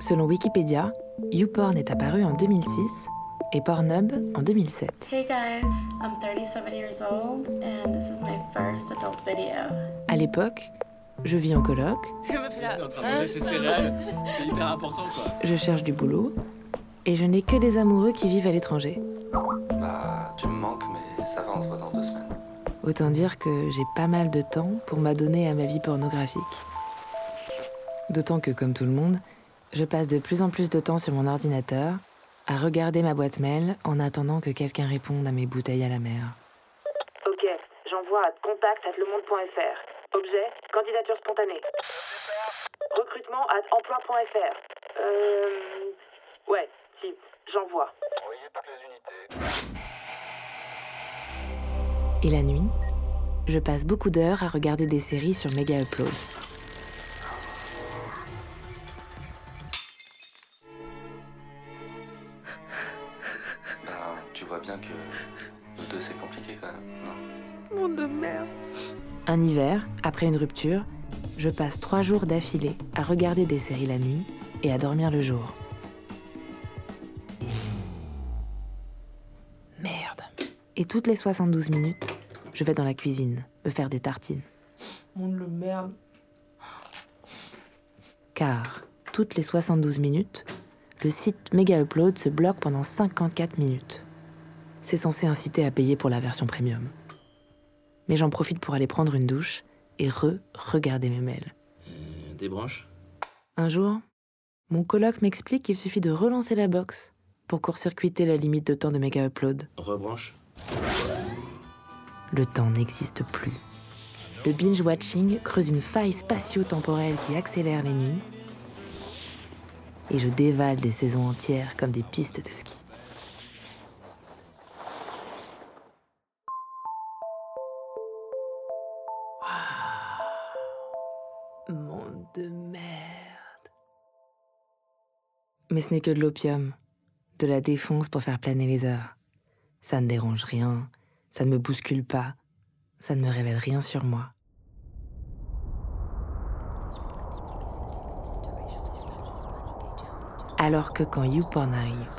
Selon Wikipédia, YouPorn est apparu en 2006 et Pornhub en 2007. Hey guys, I'm 37 years old and this is my first adult video. À l'époque, je vis en coloc, c'est c'est hyper important quoi. je cherche du boulot et je n'ai que des amoureux qui vivent à l'étranger. Bah, tu me manques, mais ça va, on se voit dans deux semaines. Autant dire que j'ai pas mal de temps pour m'adonner à ma vie pornographique. D'autant que, comme tout le monde, je passe de plus en plus de temps sur mon ordinateur à regarder ma boîte mail en attendant que quelqu'un réponde à mes bouteilles à la mer. Ok, j'envoie à contact at lemonde.fr. Objet, candidature spontanée. Recrutement at emploi.fr. Euh. Ouais, si, j'envoie. Et la nuit, je passe beaucoup d'heures à regarder des séries sur Mega Upload. Ben, tu vois bien que nous deux, c'est compliqué quand même, non? Monde de merde. Un hiver, après une rupture, je passe trois jours d'affilée à regarder des séries la nuit et à dormir le jour. Toutes les 72 minutes, je vais dans la cuisine me faire des tartines. Monde de merde. Car, toutes les 72 minutes, le site Mega Upload se bloque pendant 54 minutes. C'est censé inciter à payer pour la version premium. Mais j'en profite pour aller prendre une douche et re-regarder mes mails. Des branches? Un jour, mon coloc m'explique qu'il suffit de relancer la box pour court-circuiter la limite de temps de Mega Upload. Rebranche? Le temps n'existe plus. Le binge-watching creuse une faille spatio-temporelle qui accélère les nuits. Et je dévale des saisons entières comme des pistes de ski. Monde de merde. Mais ce n'est que de l'opium, de la défonce pour faire planer les heures. Ça ne dérange rien, ça ne me bouscule pas, ça ne me révèle rien sur moi. Alors que quand YouPorn arrive,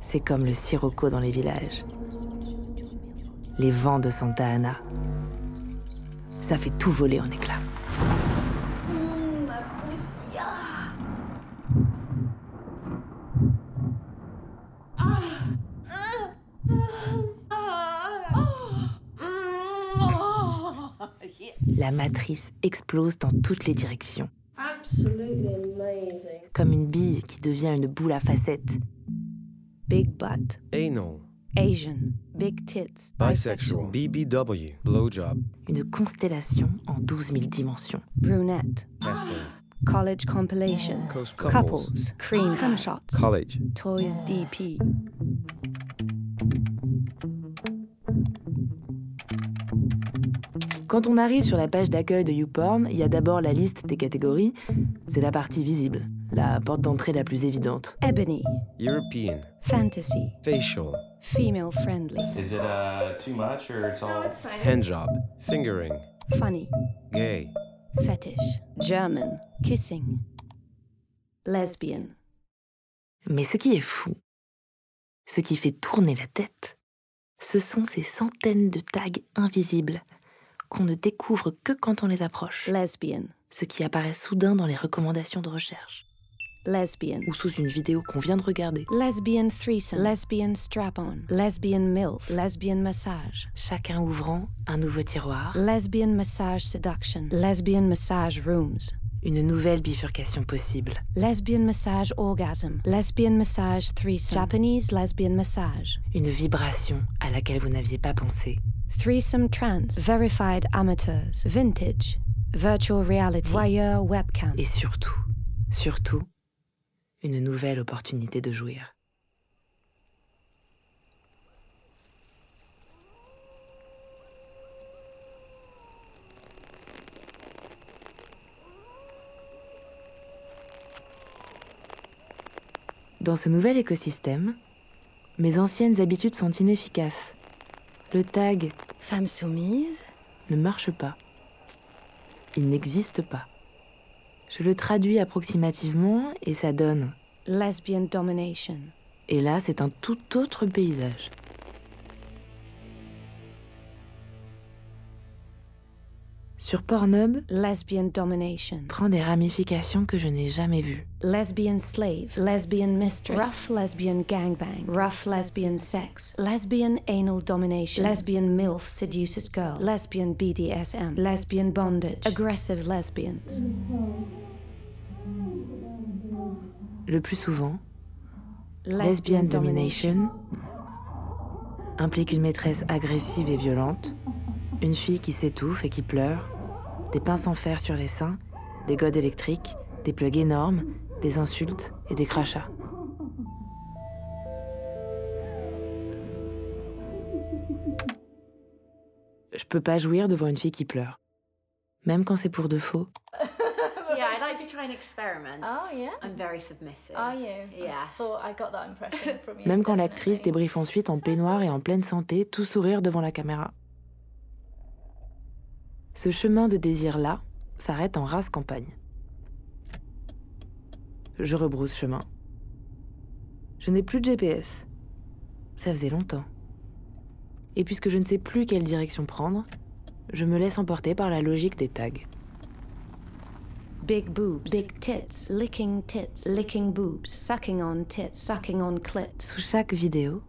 c'est comme le sirocco dans les villages. Les vents de Santa Ana. Ça fait tout voler en éclats. Explose dans toutes les directions. Comme une bille qui devient une boule à facettes. Big butt, Anal, Asian, big tits, bisexual, BBW, blowjob, Une constellation en 12 000 dimensions. brunette, college compilation, couples, cream. Cum shots, college, toys DP. Quand on arrive sur la page d'accueil de YouPorn, il y a d'abord la liste des catégories. C'est la partie visible, la porte d'entrée la plus évidente. Ebony, European, fantasy, facial, female friendly, Is it uh, too much or it's all? It's fine. handjob, fingering, funny, gay, fetish, German, kissing, lesbian, Mais ce qui est fou, ce qui fait tourner la tête, ce sont ces centaines de tags invisibles qu'on ne découvre que quand on les approche, lesbian, ce qui apparaît soudain dans les recommandations de recherche. Lesbian, ou sous une vidéo qu'on vient de regarder. lesbian threesome, lesbian strap-on, lesbian milf, lesbian massage, Chacun ouvrant un nouveau tiroir, lesbian massage seduction, lesbian massage rooms, une nouvelle bifurcation possible. lesbian massage orgasm, lesbian massage threesome, Japanese lesbian massage, Une vibration à laquelle vous n'aviez pas pensé. Threesome trance, verified amateurs, vintage, virtual reality, voyeur webcam, Et surtout, surtout, une nouvelle opportunité de jouir. Dans ce nouvel écosystème, Mes anciennes habitudes sont inefficaces. Le tag Femme soumise ne marche pas. Il n'existe pas. Je le traduis approximativement et ça donne. Lesbian domination. Et là, c'est un tout autre paysage. Sur Pornhub, Lesbian domination. prend des ramifications que je n'ai jamais vues. Lesbian slave. Lesbian mistress. Rough lesbian gangbang. Rough lesbian sex. Lesbian anal domination. Lesbian MILF seduces girl. Lesbian BDSM. Lesbian bondage. Aggressive lesbians. Le plus souvent, lesbian domination implique une maîtresse agressive et violente, une fille qui s'étouffe et qui pleure, des pinces en fer sur les seins, des godes électriques, des plugs énormes, des insultes et des crachats. Je peux pas jouir devant une fille qui pleure. Même quand c'est pour de faux. Yeah, I like to try and experiment. Oh, yeah? I'm very submissive. Are you? Yes. Thought I got that impression from you. Même quand l'actrice débriefe ensuite en peignoir et en pleine santé, tout sourire devant la caméra. Ce chemin de désir-là s'arrête en race campagne. Je rebrousse chemin. Je n'ai plus de GPS. Ça faisait longtemps. Et puisque je ne sais plus quelle direction prendre, je me laisse emporter par la logique des tags. Big boobs. Big tits. Licking tits. Licking boobs. Sucking on tits. Sucking on clit. Sous chaque vidéo,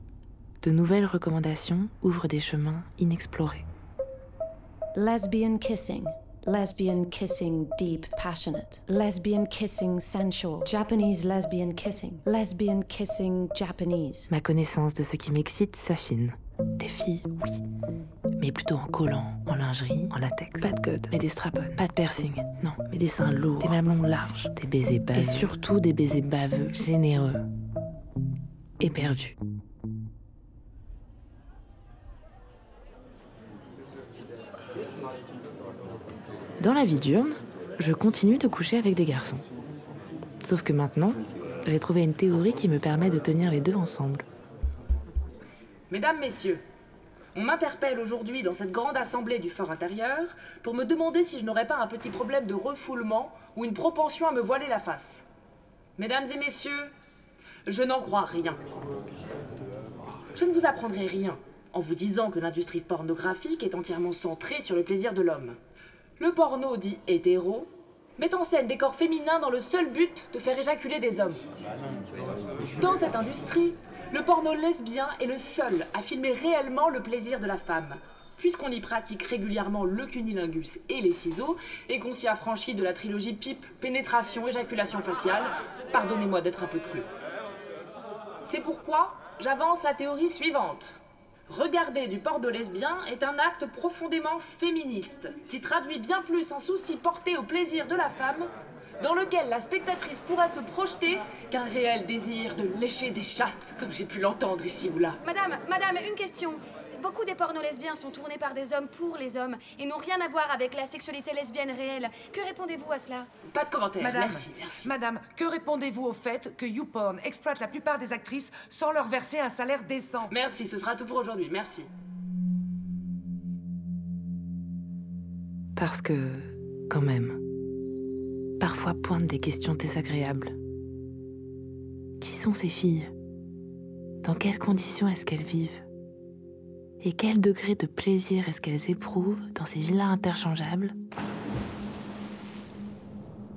de nouvelles recommandations ouvrent des chemins inexplorés. Lesbian kissing. Lesbian kissing deep passionate. Lesbian kissing sensual. Japanese lesbian kissing. Lesbian kissing Japanese. Ma connaissance de ce qui m'excite s'affine. Des filles, oui. Mais plutôt en collant, en lingerie, en latex. Pas de code, mais des strap-on. Pas de piercing, non. Mais des seins lourds, des mamelons larges, des baisers baveux. Et surtout des baisers baveux, généreux. Et Dans la vie diurne, je continue de coucher avec des garçons. Sauf que maintenant, j'ai trouvé une théorie qui me permet de tenir les deux ensemble. Mesdames, Messieurs, on m'interpelle aujourd'hui dans cette grande assemblée du fort intérieur pour me demander si je n'aurais pas un petit problème de refoulement ou une propension à me voiler la face. Mesdames et Messieurs, je n'en crois rien. Je ne vous apprendrai rien en vous disant que l'industrie pornographique est entièrement centrée sur le plaisir de l'homme. Le porno dit hétéro met en scène des corps féminins dans le seul but de faire éjaculer des hommes. Dans cette industrie, le porno lesbien est le seul à filmer réellement le plaisir de la femme, puisqu'on y pratique régulièrement le cunilingus et les ciseaux, et qu'on s'y affranchit de la trilogie pipe, pénétration, éjaculation faciale. Pardonnez-moi d'être un peu cru. C'est pourquoi j'avance la théorie suivante. Regarder du porno lesbien est un acte profondément féministe, qui traduit bien plus un souci porté au plaisir de la femme, dans lequel la spectatrice pourrait se projeter qu'un réel désir de lécher des chattes, comme j'ai pu l'entendre ici ou là. Madame, madame, une question. Beaucoup des pornos lesbiens sont tournés par des hommes pour les hommes et n'ont rien à voir avec la sexualité lesbienne réelle. Que répondez-vous à cela? Pas de commentaire, Madame, merci, merci. Madame, que répondez-vous au fait que YouPorn exploite la plupart des actrices sans leur verser un salaire décent? Merci, ce sera tout pour aujourd'hui, merci. Parce que, quand même, parfois pointent des questions désagréables. Qui sont ces filles? Dans quelles conditions est-ce qu'elles vivent? Et quel degré de plaisir est-ce qu'elles éprouvent dans ces villas interchangeables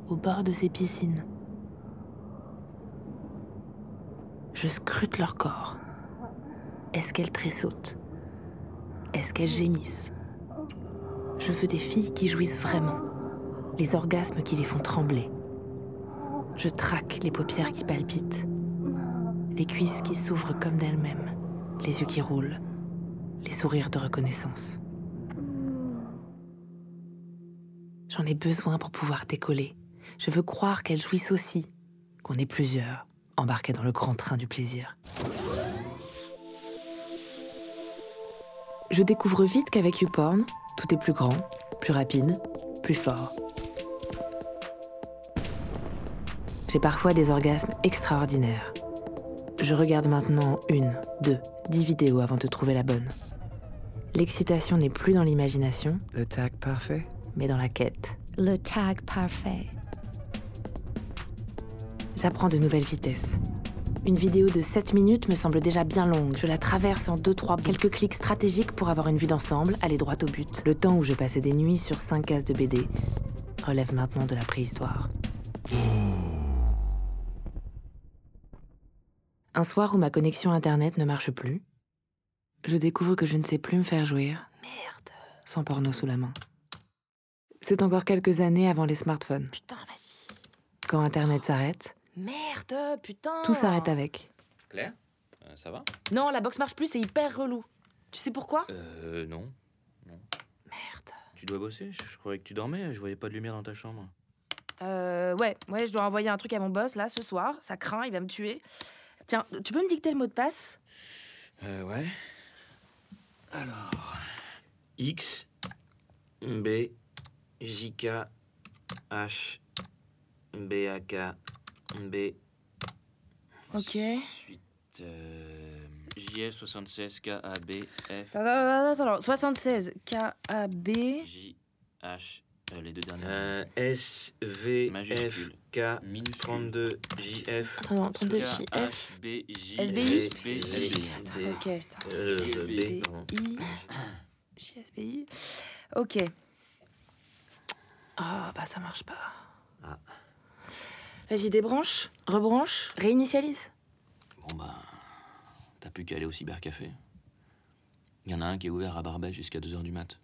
Au bord de ces piscines Je scrute leur corps. Est-ce qu'elles tressautent? Est-ce qu'elles gémissent? Je veux des filles qui jouissent vraiment, les orgasmes qui les font trembler. Je traque les paupières qui palpitent, les cuisses qui s'ouvrent comme d'elles-mêmes, les yeux qui roulent, les sourires de reconnaissance. J'en ai besoin pour pouvoir décoller. Je veux croire qu'elles jouissent aussi, qu'on est plusieurs, embarqués dans le grand train du plaisir. Je découvre vite qu'avec YouPorn, tout est plus grand, plus rapide, plus fort. J'ai parfois des orgasmes extraordinaires. Je regarde maintenant une, deux, dix vidéos avant de trouver la bonne. L'excitation n'est plus dans l'imagination, Le tag parfait mais dans la quête. Le tag parfait. J'apprends de nouvelles vitesses. Une vidéo de 7 minutes me semble déjà bien longue. Je la traverse en 2-3 quelques clics stratégiques pour avoir une vue d'ensemble, aller droit au but. Le temps où je passais des nuits sur 5 cases de BD relève maintenant de la préhistoire. Un soir où ma connexion internet ne marche plus, je découvre que je ne sais plus me faire jouir. Merde. Sans porno sous la main. C'est encore quelques années avant les smartphones. Putain, vas-y. Quand internet s'arrête, Merde, putain. tout s'arrête avec. Claire Euh, Ça va? Non, la box marche plus, c'est hyper relou. Tu sais pourquoi? Euh, non. non. Merde. Tu dois bosser je, je croyais que tu dormais, je voyais pas de lumière dans ta chambre. Euh, ouais, ouais, je dois envoyer un truc à mon boss là ce soir. Ça craint, il va me tuer. Tiens, tu peux me dicter le mot de passe? Euh, ouais. Alors. X, B, J, K, H, B, A, K, B. Ok. Ensuite, euh, JF 76 K, A, B, F, Attends, attends, attends, attends, 76 K A B. J, H, euh, les deux dernières. Euh, S, V, F. K, Minuscule. 32, JF. Attends, non, 32 K, JF. H, B, J, SBI? S, B, J, D. Ok, putain. Euh, JSBI. B, pardon. I. Ok. Ah, bah ça marche pas. Ah. Vas-y, débranche, rebranche, réinitialise. Bon bah, t'as plus qu'à aller au cybercafé. Il y en a un qui est ouvert à Barbès jusqu'à 2h du mat.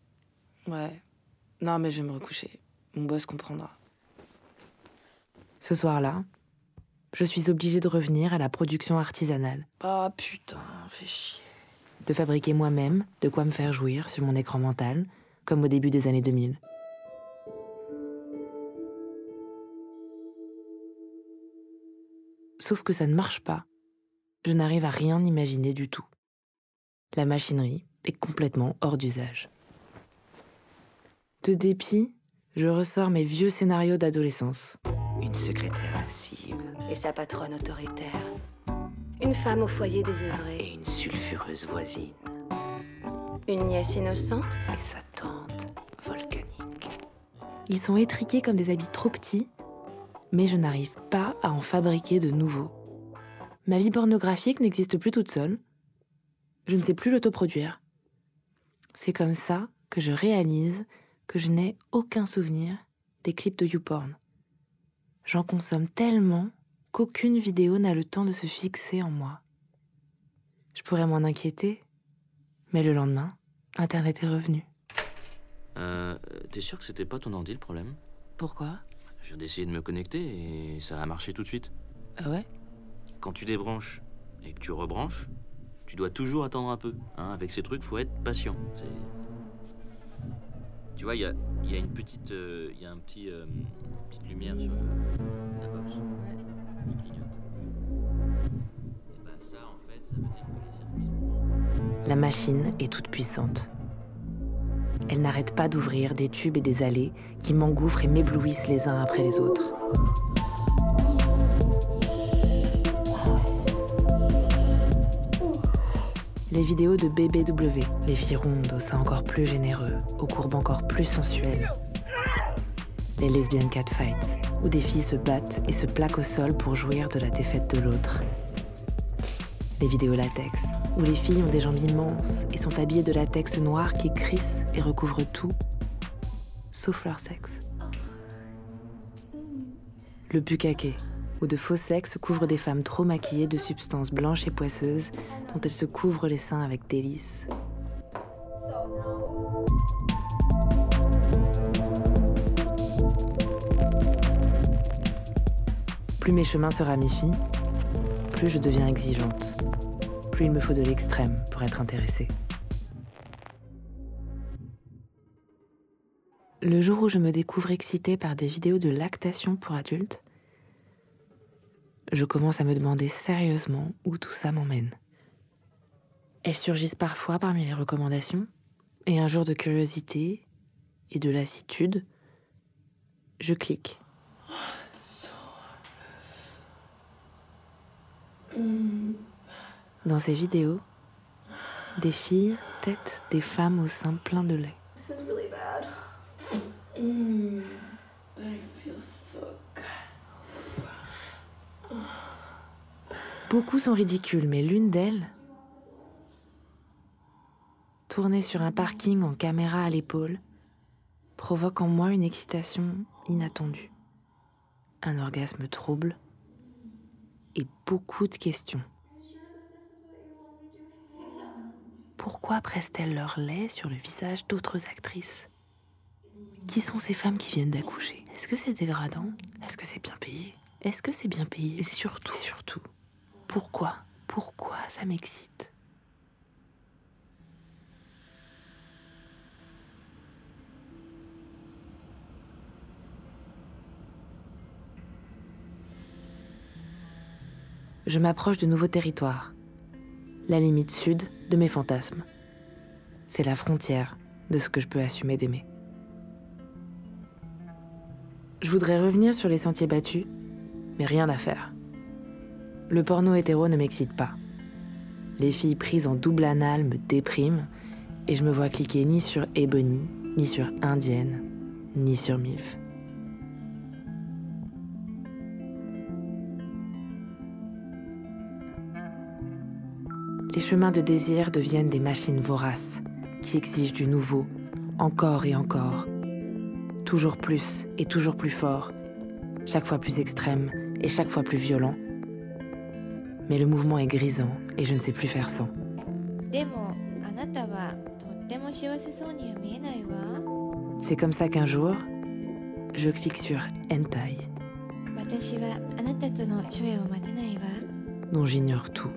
Ouais. Non, mais je vais me recoucher. Mon boss comprendra. Ce soir-là, je suis obligée de revenir à la production artisanale, Ah putain, fais chier. de fabriquer moi-même de quoi me faire jouir sur mon écran mental, comme au début des années 2000. Sauf que ça ne marche pas. Je n'arrive à rien imaginer du tout. La machinerie est complètement hors d'usage. De dépit, je ressors mes vieux scénarios d'adolescence. Une secrétaire lascive Et sa patronne autoritaire. Une femme au foyer désœuvrée. et une sulfureuse voisine Une nièce innocente. et sa tante volcanique. Ils sont étriqués comme des habits trop petits, mais je n'arrive pas à en fabriquer de nouveaux. Ma vie pornographique n'existe plus toute seule. Je ne sais plus l'autoproduire. C'est comme ça que je réalise que je n'ai aucun souvenir des clips de YouPorn. J'en consomme tellement qu'aucune vidéo n'a le temps de se fixer en moi. Je pourrais m'en inquiéter, mais le lendemain, Internet est revenu. Euh, t'es sûr que c'était pas ton ordi le problème? Pourquoi? Je viens d'essayer de me connecter et ça a marché tout de suite. Ah ouais? Quand tu débranches et que tu rebranches, tu dois toujours attendre un peu. Hein, avec ces trucs, faut être patient. C'est- Tu vois, il y a, il y a une petite, euh, il y a un petit, euh, une petite lumière sur le- la box. Il clignote. Et bah ça, en fait, ça veut dire que les circuits sont pas La machine est toute puissante. Elle n'arrête pas d'ouvrir des tubes et des allées qui m'engouffrent et m'éblouissent les uns après les autres. Les vidéos de BBW, les filles rondes au sein encore plus généreux, aux courbes encore plus sensuelles. Les lesbiennes catfights, où des filles se battent et se plaquent au sol pour jouir de la défaite de l'autre. Les vidéos latex, où les filles ont des jambes immenses et sont habillées de latex noir qui crisse et recouvre tout, sauf leur sexe. Le bukkake, où de faux sexes couvrent des femmes trop maquillées de substances blanches et poisseuses dont elles se couvrent les seins avec délice. Plus mes chemins se ramifient, plus je deviens exigeante. Plus il me faut de l'extrême pour être intéressée. Le jour où je me découvre excitée par des vidéos de lactation pour adultes, je commence à me demander sérieusement où tout ça m'emmène. Elles surgissent parfois parmi les recommandations, et un jour de curiosité et de lassitude, je clique. Mm. Dans ces vidéos, des filles têtent des femmes au sein plein de lait. This is really bad. They feel so Beaucoup sont ridicules, mais l'une d'elles, tournée sur un parking en caméra à l'épaule, provoque en moi une excitation inattendue, un orgasme trouble et beaucoup de questions. Pourquoi pressent-elles leur lait sur le visage d'autres actrices? Qui sont ces femmes qui viennent d'accoucher? Est-ce que c'est dégradant? Est-ce que c'est bien payé? Est-ce que c'est bien payé? Et surtout, surtout, pourquoi Pourquoi ça m'excite? Je m'approche de nouveaux territoires, la limite sud de mes fantasmes. C'est la frontière de ce que je peux assumer d'aimer. Je voudrais revenir sur les sentiers battus, mais rien à faire. Le porno hétéro ne m'excite pas. Les filles prises en double anal me dépriment et je me vois cliquer ni sur Ebony, ni sur Indienne, ni sur MILF. Les chemins de désir deviennent des machines voraces qui exigent du nouveau, encore et encore. Toujours plus et toujours plus fort, chaque fois plus extrême et chaque fois plus violent mais le mouvement est grisant et je ne sais plus faire sans. C'est comme ça qu'un jour, je clique sur Hentai, dont j'ignore tout.